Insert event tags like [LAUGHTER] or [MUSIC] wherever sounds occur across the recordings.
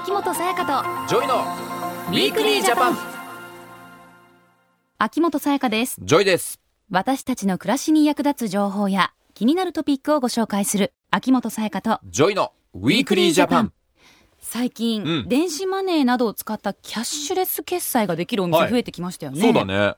秋元才加と JOYの Weekly Japan。秋元才加です。 JOYです。私たちの暮らしに役立つ情報や気になるトピックをご紹介する秋元才加と JOYの Weekly Japan最近、うん。電子マネーなどを使ったキャッシュレス決済ができるお店はい。増えてきましたよね、そうだね。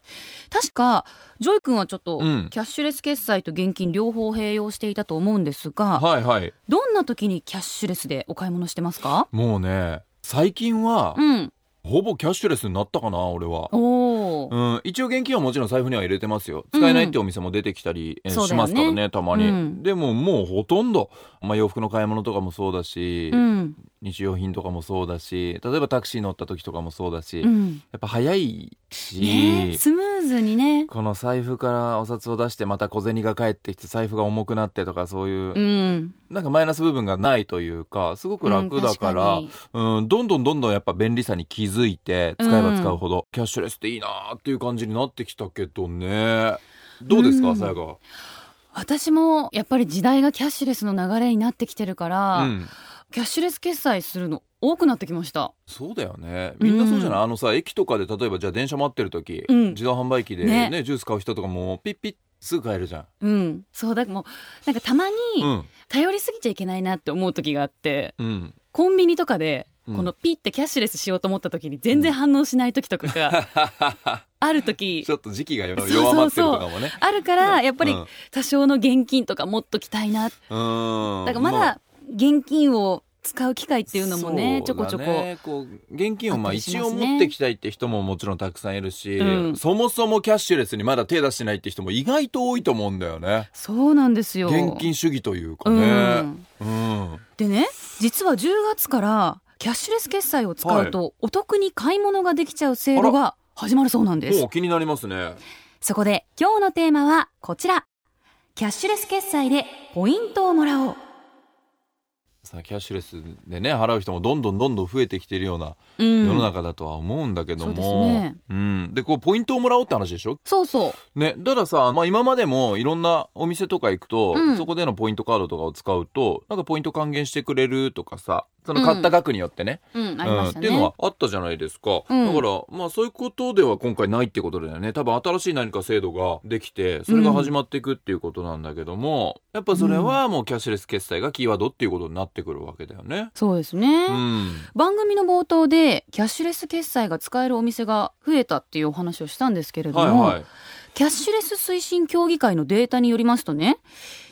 確か JOY君はちょっと、うん。キャッシュレス決済と現金両方併用していたと思うんですが、はいはい。どんな時にキャッシュレスでお買い物してますか？もうね最近はうん。ほぼキャッシュレスになったかな俺は。おお、うん、一応現金はもちろん財布には入れてますよ。使えないってお店も出てきたりしますからねたまに、うん。でももうほとんど、まあ、洋服の買い物とかもそうだし、うん。日用品とかもそうだし例えばタクシー乗った時とかもそうだし、やうん。っぱ早いし、ねスムーズにね。この財布からお札を出してまた小銭が返ってきて財布が重くなってとかそういう、うん。なんかマイナス部分がないというかすごく楽だから、うん確うんどんどんどんどんやっぱ便利さに気づいて使えば使うほど、キャッシュレスっていいなーっていう感じになってきたけどね。どうですうん。かさやか。私もやっぱり時代がキャッシュレスの流れになってきてるから、うん。キャッシュレス決済するの多くなってきました。そうだよね。みんなそうじゃない、あのさ駅とかで例えばじゃあ電車待ってる時、うん。自動販売機でねね。ジュース買う人とかもピッピッすぐ買えるじゃん、うん。そうだもうなんかたまにうん。頼りすぎちゃいけないなって思う時があってうん。コンビニとかでうんこのピッてキャッシュレスしようと思った時に全然反応しない時とかがある時 [LAUGHS] ちょっと時期が弱まってるとかもね。あるからやっぱりうん。多少の現金とか持っときたいな。だうん。からまだ現金を使う機会っていうのもねちょこちょここう現金をまあ一応持ってきたいって人ももちろんたくさんいるし、うん。そもそもキャッシュレスにまだ手出してないって人も意外と多いと思うんだよね。そうなんですよ。現金主義というかね。うん。うん、でね実は10月からキャッシュレス決済を使うとお得に買い物ができちゃう制度が始まるそうなんです。気になりますね。そこで今日のテーマはこちら。キャッシュレス決済でポイントをもらおうさあキャッシュレスでね払う人もどんどんどんどん増えてきてるようなうん。世の中だとは思うんだけども、そうですね。うん、でこうポイントをもらおうって話でしょ？そうそう。ね、だからさ、まあ、今までもいろんなお店とか行くと、うん。そこでのポイントカードとかを使うとなんかポイント還元してくれるとかさその買った額によってね,、うんうん。っていうのはあったじゃないですか、うん。だからまあそういうことでは今回ないってことだよね。多分新しい何か制度ができてそれが始まっていくっていうことなんだけども、やっぱそれはもうキャッシュレス決済がキーワードっていうことになってくるわけだよね。そうですね、うん、番組の冒頭でキャッシュレス決済が使えるお店が増えたっていうお話をしたんですけれども、はいはい。キャッシュレス推進協議会のデータによりますとね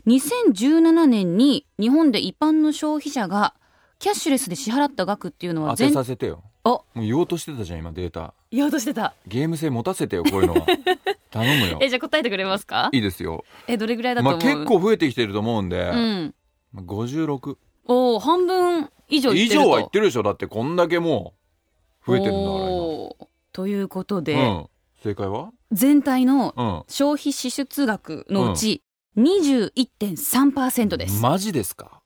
2017年に日本で一般の消費者がキャッシュレスで支払った額っていうのは当て全させてよ。あ。もう言おうとしてたじゃん今データ。言おうとしてた。ゲーム性持たせてよこういうのは。[LAUGHS] 頼むよ。えじゃあ答えてくれますか？いいですよ。えどれぐらいだとまあ思う、結構増えてきてると思うんで、うん。まあ56おお半分以上い以ってると。上はいってるでしょ。だってこんだけもう増えてるんだからということで、今、うん、正解は？全体のうん消費支出額のうち21.3%です、マジですか？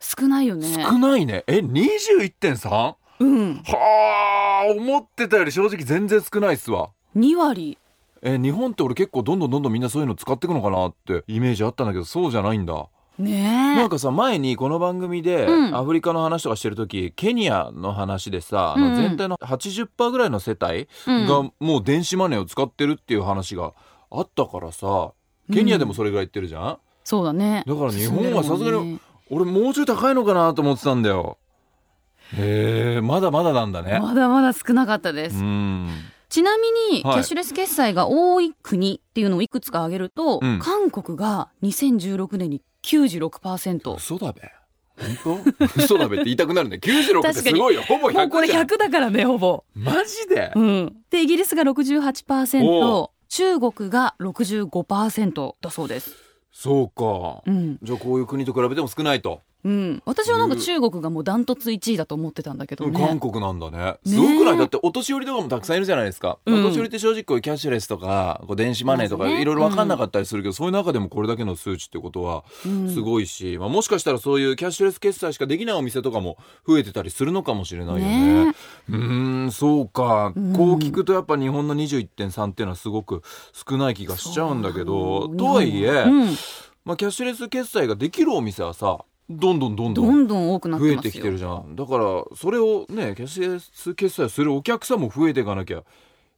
少ないよね。少ないね。え 21.3? うん。はあ思ってたより正直全然少ないっすわ。2割。え日本って俺結構どんどんどんどんみんなそういうの使っていくのかなってイメージあったんだけどそうじゃないんだねえ。なんかさ前にこの番組でうん。アフリカの話とかしてる時、ケニアの話でさ、あうん。うんの全体の80%ぐらいの世帯うん。がもう電子マネーを使ってるっていう話があったからさケニアでもそれぐらい言ってるじゃん、そうだね。だから日本はさすがに俺もうちょい高いのかなと思ってたんだよ。へえまだまだなんだね。まだまだ少なかったでうす、ん。ちなみに、はい。キャッシュレス決済が多い国っていうのをいくつか挙げると、うん。韓国が2016年に96%嘘だべ。本当？嘘だべって言いたくなるね。96ってすごいよ。ほぼ100じゃん。もうこれ100だからねほぼ、マジで？うん、でイギリスが68%お中国が65%だそうです。そうか。うん、じゃあこういう国と比べても少ないとうん、私はなんか中国がもうダントツ1位だと思ってたんだけどね。韓国なんだね。ねすごくない。だってお年寄りとかもたくさんいるじゃないですか、うん。お年寄りって正直こういうキャッシュレスとかこう電子マネーとかいろいろ分かんなかったりするけど、そういう中でもこれだけの数値ってことはうん。すごいし、まあ、もしかしたらそういうキャッシュレス決済しかできないお店とかも増えてたりするのかもしれないよね。ねうーんそうか、うん。こう聞くとやっぱ日本の21.3っていうのはすごく少ない気がしちゃうんだけどとはいえ、うん。まあ、キャッシュレス決済ができるお店はさどんどんどんどどんんどん多くなって増えてきてるじゃん。だからそれをねキャッシュレス決済するお客さんも増えていかなきゃ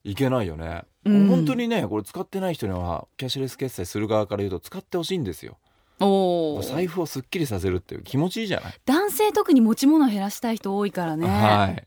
いけないよね、うん。本当にねこれ使ってない人にはキャッシュレス決済する側から言うと使ってほしいんですよ。おー。財布をすっきりさせるっていう気持ちいいじゃない、男性特に持ち物減らしたい人多いからね、はい。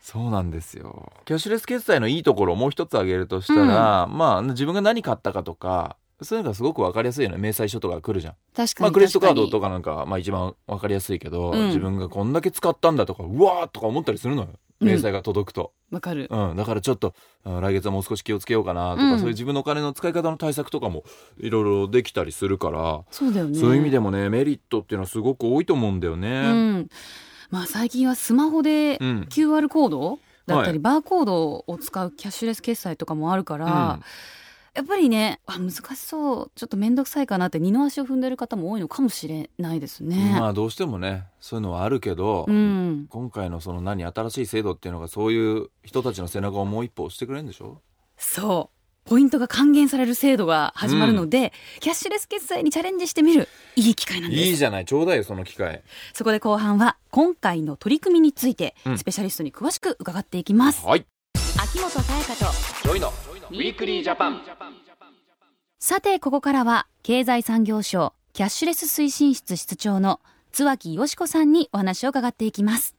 そうなんですよ。キャッシュレス決済のいいところをもう一つ挙げるとしたら、まあ自分が何買ったかとかそういうのがすごく分かりやすいよね。明細書とか来るじゃん。確かにまあ、クレジットカード確とかなんか、まあ、一番わかりやすいけど、うん。自分がこんだけ使ったんだとかうわーとか思ったりするのよ。うん。明細が届くと、かにわかる。うん。だからちょっとうん来月はもう少し気をつけようかなとか、うん。そういう自分のお金の使い方の対策とかもいろいろできたりするから、そうだよね。そういう意味でもねメリットっていうのはすごく多いと思うんだようね。ん。まあ最近はスマホでうん。QR コードだったり、はい。バーコードを使うキャッシュレス決済とかもあるから、うんやっぱりねあ難しそう。ちょっと面倒くさいかなって二の足を踏んでる方も多いのかもしれないですね。まあどうしてもねそういうのはあるけど、うん、今回のその何新しい制度っていうのがそういう人たちの背中をもう一歩押してくれるんでしょ？そう。ポイントが還元される制度が始まるので、キャッシュレス決済にチャレンジしてみるいい機会なんです。いいじゃないちょうだいよその機会。そこで後半は今回の取り組みについてうん。スペシャリストに詳しく伺っていきます、はい秋元才加と JOYの Weekly Japan。さてここからは経済産業省キャッシュレス推進室室長の津脇よし子さんにお話を伺っていきます。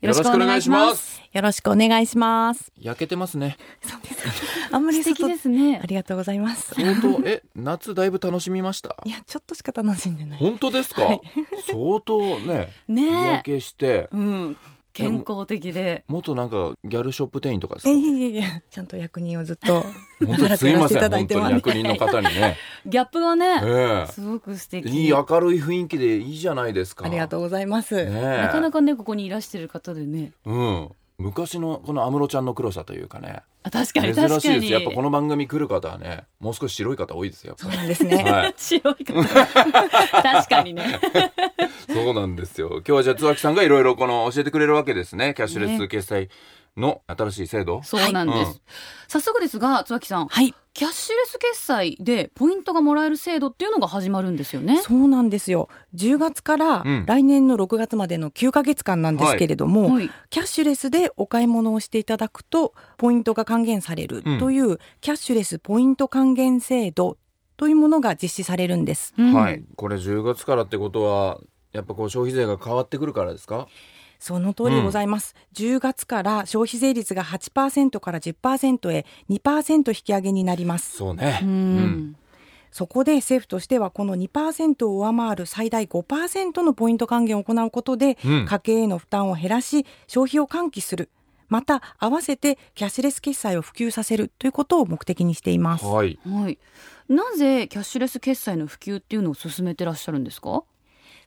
よろしくお願いします。よろしくお願いします。焼けてますね。そうですか。[LAUGHS] あんまり素敵外ですねありがとうございます。相当？え夏だいぶ楽しみました？いや、ちょっとしか楽しんでない。本当ですか、はい。相当ね日ね焼けして。えうん健康的で。元なんかギャルショップ店員とかですえか？いえいえいえ、ちゃんと役人をずっと本当にすいません本当に役人の方にね。[LAUGHS] ギャップがね、えすごく素敵。えいい明るい雰囲気でいいじゃないですか。ありがとうございます。ねえ。なかなかねここにいらしてる方でね。うん昔のこの安室ちゃんの黒さというかね。あ確かに珍確かにしいです。やっぱこの番組来る方はねもう少し白い方多いですよ。やっぱそうなんですね。はい。白い方。[LAUGHS] 確かにね。そうなんですよ。今日はじゃあ津脇さんがいろいろこの教えてくれるわけですね。キャッシュレスね。決済の新しい制度、そうなんです、はいうん。早速ですが津脇さん。はい。キャッシュレス決済でポイントがもらえる制度っていうのが始まるんですよね。そうなんですよ。10月からうん。来年の6月までの9ヶ月間なんですけれども、はい。キャッシュレスでお買い物をしていただくと、ポイントが還元されるという、キャッシュレスポイント還元制度というものが実施されるんです。うんはい。これ10月からってことはやっぱこう消費税が変わってくるからですか？その通りでございます。10月から消費税率が8%から10%へ2%引き上げになります。そうねうん、うんそこで政府としてはこの2%を上回る最大5%のポイント還元を行うことで、うん家計への負担を減らし消費を喚起する。また合わせてキャッシュレス決済を普及させるということを目的にしています。はいはいなぜキャッシュレス決済の普及っていうのを進めてらっしゃるんですか、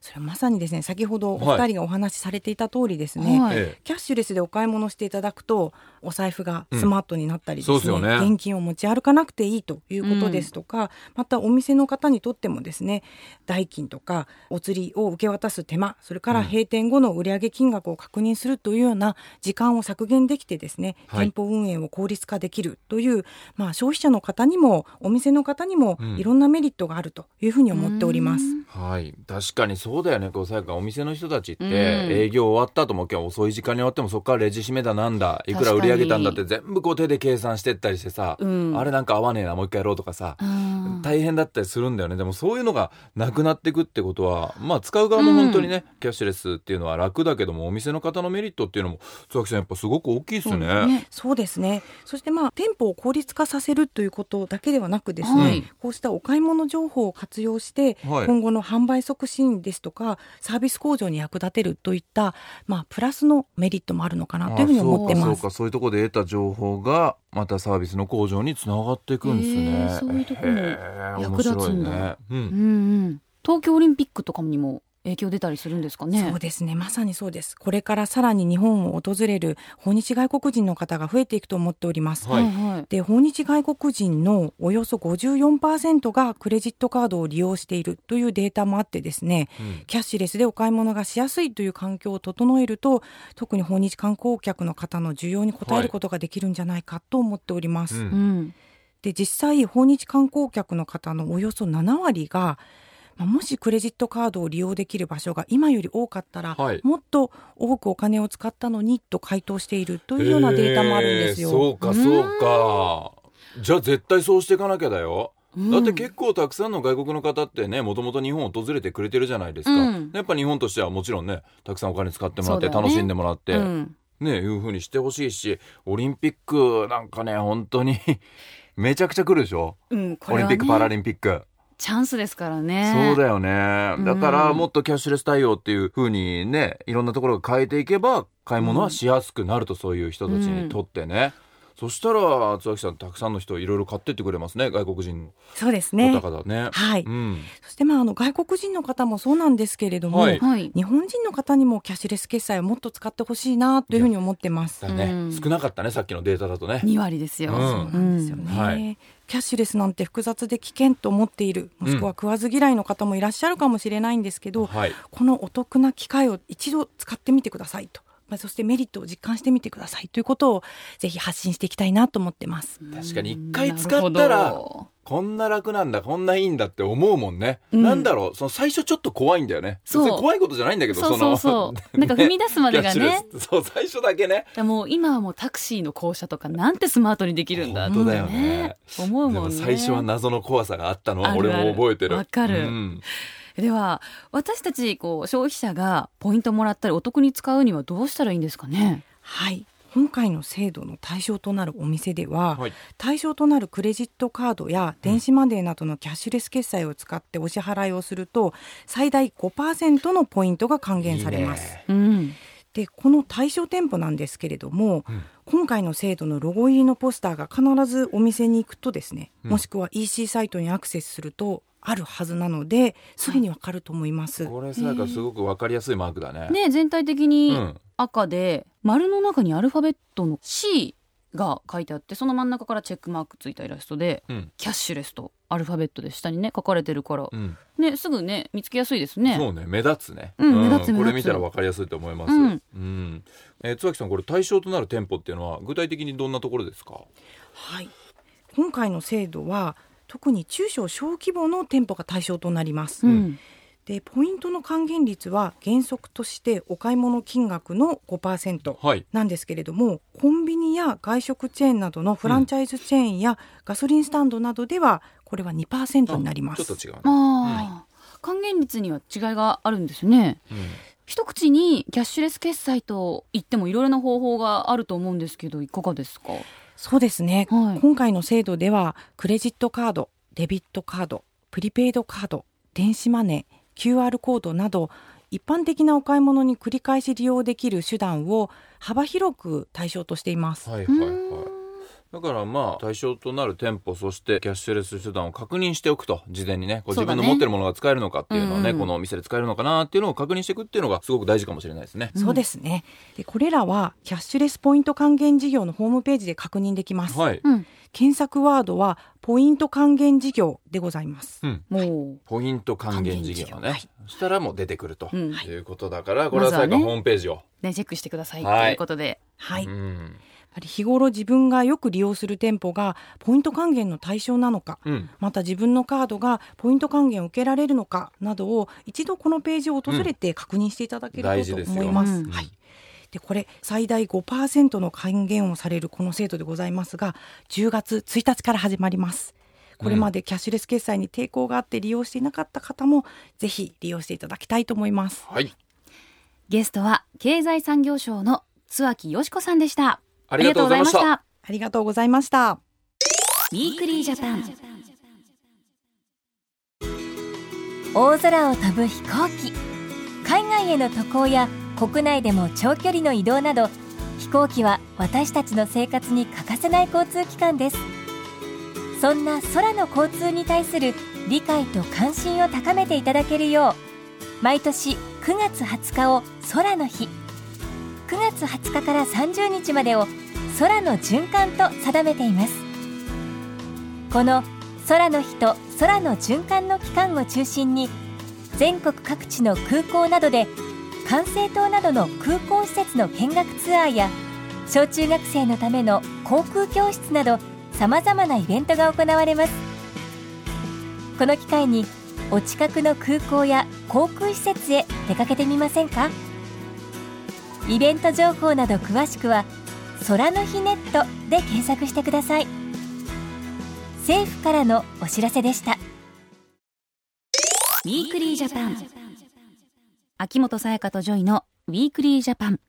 それはまさにですね先ほどおはい二人がお話しされていた通りですね、はい。ええ。キャッシュレスでお買い物していただくとお財布がスマートになったりですね,、うんすよね。現金を持ち歩かなくていいということですとか、またお店の方にとってもですね代金とかお釣りを受け渡す手間それから閉店後の売上金額を確認するというような時間を削減できてですね、はい。店舗運営を効率化できるという、まあ、消費者の方にもお店の方にもうん。いろんなメリットがあるというふうに思っております。はい。確かにそうだよねこうさやかお店の人たちってうん。営業終わった後も今日遅い時間に終わってもそこからレジ締めだなんだいくら売り上げたんだって全部こう手で計算してったりしてさ、うん。あれなんか合わねえなもう一回やろうとかさ、うん大変だったりするんだよね。でもそういうのがなくなっていくってことはまあ使う側も本当にね、キャッシュレスっていうのは楽だけどもお店の方のメリットっていうのもさんやっぱすごく大きいですね。ね。そうですね。そしてまあ店舗を効率化させるということだけではなくですね、はいこうしたお買い物情報を活用して、はい。今後の販売促進ですとかサービス向上に役立てるといったまあプラスのメリットもあるのかなというふうに思ってます。あそところで得た情報がまたサービスの向上につながっていくんですへねー。そういうとこもへー役立つんだね。ううんんうん東京オリンピックとかにも影響出たりするんですかね？そうですね。まさにそうです。これからさらに日本を訪れる訪日外国人の方が増えていくと思っております、はいはい。で訪日外国人のおよそ54%がクレジットカードを利用しているというデータもあってですねうん。キャッシュレスでお買い物がしやすいという環境を整えると特に訪日観光客の方の需要に応えることができるんじゃないかと思っております。うん。うん。で実際訪日観光客の方のおよそ7割がまあ、もしクレジットカードを利用できる場所が今より多かったら、はい。もっと多くお金を使ったのにと回答しているというようなデータもあるんですよ。そうかそうか。じゃあ絶対そうしていかなきゃだよ。だって結構たくさんの外国の方ってねもともと日本を訪れてくれてるじゃないですか、うん。やっぱ日本としてはもちろんねたくさんお金使ってもらって楽しんでもらって、うん。ねいう風にしてほしいしオリンピックなんかね本当に [LAUGHS] めちゃくちゃ来るでしょ、うん、こオリンピックパラリンピック、チャンスですからね。そうだよね。うん。だからもっとキャッシュレス対応っていう風にねいろんなところが変えていけば買い物はしやすくなると、そういう人たちにとってね、そしたら津脇さんたくさんの人いろいろ買ってってくれますね外国人そうですね。の方々ね。はい、うん、そしてまああの外国人の方もそうなんですけれども、はい。はい。日本人の方にもキャッシュレス決済をもっと使ってほしいなというふうに思ってます。だね、うん。少なかったねさっきのデータだとね。2割ですよ。うん。そうなんですよね、うんはい。キャッシュレスなんて複雑で危険と思っているもしくは食わず嫌いの方もいらっしゃるかもしれないんですけど、はい、このお得な機会を一度使ってみてくださいと、まあ、そしてメリットを実感してみてくださいということをぜひ発信していきたいなと思ってます。確かに一回使ったらど。こんな楽なんだこんないいんだって思うもんね、うん。なんだろうその最初ちょっと怖いんだよね。そう。怖いことじゃないんだけどそうそうそう。なんか踏み出すまでがね。[LAUGHS] そう最初だけね。でもう今はもうタクシーの降車とかなんてスマートにできるんだ本当だよね。思うもんね。最初は謎の怖さがあったのは俺も覚えてる。わかる。うんでは私たちこう消費者がポイントもらったりお得に使うにはどうしたらいいんですかね？はい今回の制度の対象となるお店では、はい対象となるクレジットカードや電子マネーなどのキャッシュレス決済を使ってお支払いをすると最大5%のポイントが還元されます。いいねうん。でこの対象店舗なんですけれども、うん今回の制度のロゴ入りのポスターが必ずお店に行くとですね、うんもしくは EC サイトにアクセスするとあるはずなのですぐにわかると思います。これさなんかすごくわかりやすいマークだね。ね全体的うにん。赤で丸の中にアルファベットの C が書いてあってその真ん中からチェックマークついたイラストでうん。キャッシュレスとアルファベットで下にね書かれてるから。うん。ねすぐね見つけやすいですね。そうね目立つね、うん目立つこれ見たらわかりやすいと思います、うん。うん。えー、津脇さんこれ対象となる店舗っていうのは具体的にどんなところですか？はい、今回の制度は特に中小小規模の店舗が対象となります。うんでポイントの還元率は原則としてお買い物金額の5%はいなんですけれどもコンビニや外食チェーンなどのフランチャイズチェーンやガソリンスタンドなどではこれは2%になります。ちょっと違うね、ああ、還元率には違いがあるんですね。うん一口にキャッシュレス決済と言ってもいろいろな方法があると思うんですけどいかがですか？そうですね、はい。今回の制度ではクレジットカードデビットカードプリペイドカード電子マネー QR コードなど一般的なお買い物に繰り返し利用できる手段を幅広く対象としています。はいはいはい。うんだからまあ対象となる店舗そしてキャッシュレス手段を確認しておくと事前にねこう自分の持ってるものが使えるのかっていうのをねうんうん。このお店で使えるのかなっていうのを確認していくっていうのがすごく大事かもしれないですね。そうですね。でこれらはキャッシュレスポイント還元事業のホームページで確認できます。はい、うん、検索ワードはポイント還元事業でございます。うん、もう、ポイント還元事業ね、はい。そしたらもう出てくると、うん。い、うことだからこれは最後ホームページを、ねチェックしてください。とはい。いうことで。はい、やっうん。ぱり日頃自分がよく利用する店舗がポイント還元の対象なのか、うん。また自分のカードがポイント還元を受けられるのかなどを一度このページを訪れて確認していただける大と思います。うん。はい。でこれ最大5%の還元をされるこの制度でございますが10月1日から始まります。これまでキャッシュレス決済に抵抗があって利用していなかった方もぜひ利用していただきたいと思います。はい。ゲストは経済産業省の津脇よしこさんでした。ありがとうございました。ありがとうございました。 Weekly Japan。大空を飛ぶ飛行機。海外への渡航や国内でも長距離の移動など飛行機は私たちの生活に欠かせない交通機関です。そんな空の交通に対する理解と関心を高めていただけるよう毎年9月20日を空の日9月20日から30日までを空の循環と定めています。この空の日と空の循環の期間を中心に全国各地の空港などで管制塔などの空港施設の見学ツアーや小中学生のための航空教室などさまざまなイベントが行われます。この機会にお近くの空港や航空施設へ出かけてみませんか？イベント情報など詳しくは空の日ネットで検索してください。政府からのお知らせでした。 Weekly Japan。秋元才加と JOYの Weekly Japan。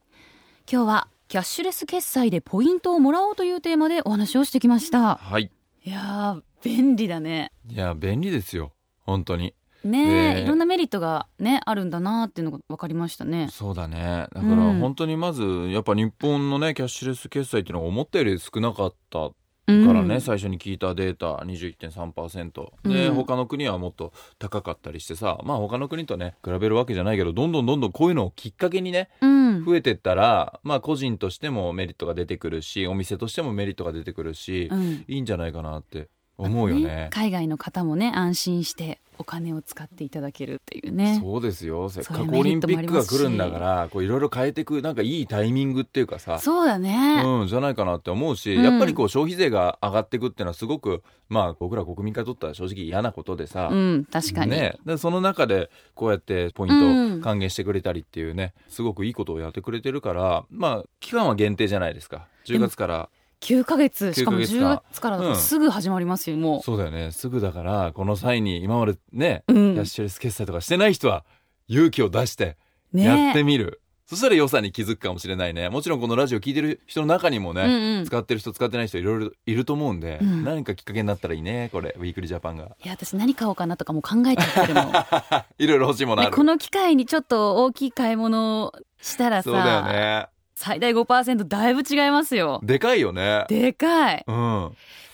今日はキャッシュレス決済でポイントをもらおうというテーマでお話をしてきました。はい。いやー便利だね。いや便利ですよ。本当にねえ、ねえ。いろんなメリットがねあるんだなっていうのが分かりましたね。そうだね。だからうん。本当にまずやっぱ日本のねキャッシュレス決済っていうのが思ったより少なかったうんからね、最初に聞いたデータ21.3%で、うん。他の国はもっと高かったりしてさまあ他の国とね比べるわけじゃないけどどんどんどんどんこういうのをきっかけにねうん。増えてったらまあ個人としてもメリットが出てくるしお店としてもメリットが出てくるし、うん。いいんじゃないかなって思うよね。海外の方もね安心してお金を使っていただけるっていうね。そうですよ。せっかくオリンピックが来るんだからこういろいろ変えていくなんかいいタイミングっていうかさ。そうだね、うん、じゃないかなって思うし、うん。やっぱりこう消費税が上がっていくっていうのはすごくまあ僕ら国民からとったら正直嫌なことでさ、うん確かに、ね、でその中でこうやってポイント還元してくれたりっていうね、すごくいいことをやってくれてるからまあ期間は限定じゃないですか。10月から9ヶ月しかも9ヶ月10か月からすぐ始まりますよ、もそうだよね。すぐだからこの際に今までね、う、うん。キャッシュレス決済とかしてない人は勇気を出してね。やってみる、そしたら良さに気づくかもしれないね。もちろんこのラジオ聞いてる人の中にもね、うんうん。使ってる人使ってない人いろいろいると思うんで、うん。何かきっかけになったらいいねこれ Weekly Japan が。いや私何買おうかなとかも考えちゃってるも。ん [LAUGHS] いろいろ欲しいものある、ねこの機会にちょっと大きい買い物をしたらそうだよさ、ね最大5%だいぶ違いますよ。でかいよね。でかい。うん。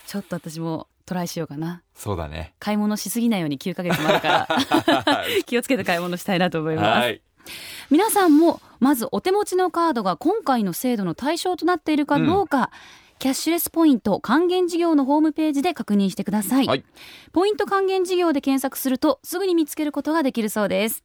ちょっと私もトライしようかな。そうだね。買い物しすぎないように9ヶ月もあるから。[LAUGHS] 気をつけて買い物したいなと思います、はい。皆さんもまずお手持ちのカードが今回の制度の対象となっているかどうか、キャッシュレスポイント還元事業のホームページで確認してください、はい。ポイント還元事業で検索するとすぐに見つけることができるそうです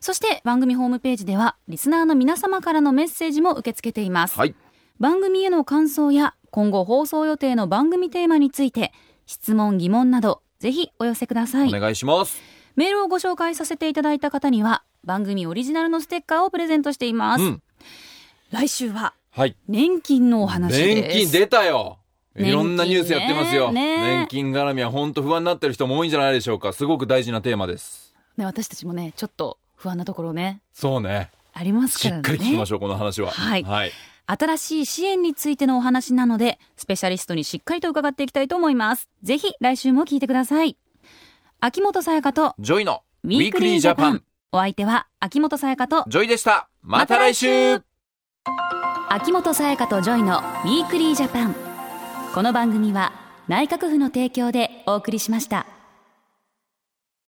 そして番組ホームページではリスナーの皆様からのメッセージも受け付けています、はい。番組への感想や今後放送予定の番組テーマについて質問疑問などぜひお寄せください。お願いします。メールをご紹介させていただいた方には番組オリジナルのステッカーをプレゼントしています、うん。来週ははい。年金のお話です。年金出たよ。いろんなニュースやってますよ、ねね。年金絡みは本当不安になってる人も多いんじゃないでしょうか。すごく大事なテーマです。ね私たちもねちょっと不安なところね。そうね。ありますしからね。っかり聞きましょうこの話は。はい。はい、新しい支援についてのお話なのでスペシャリストにしっかりと伺っていきたいと思います。ぜひ来週も聞いてください。秋元才加と JOYの Weekly Japan。お相手は秋元才加と JOYでした。また来週。秋元才加と JOYの Weekly Japan。この番組は内閣府の提供でお送りしました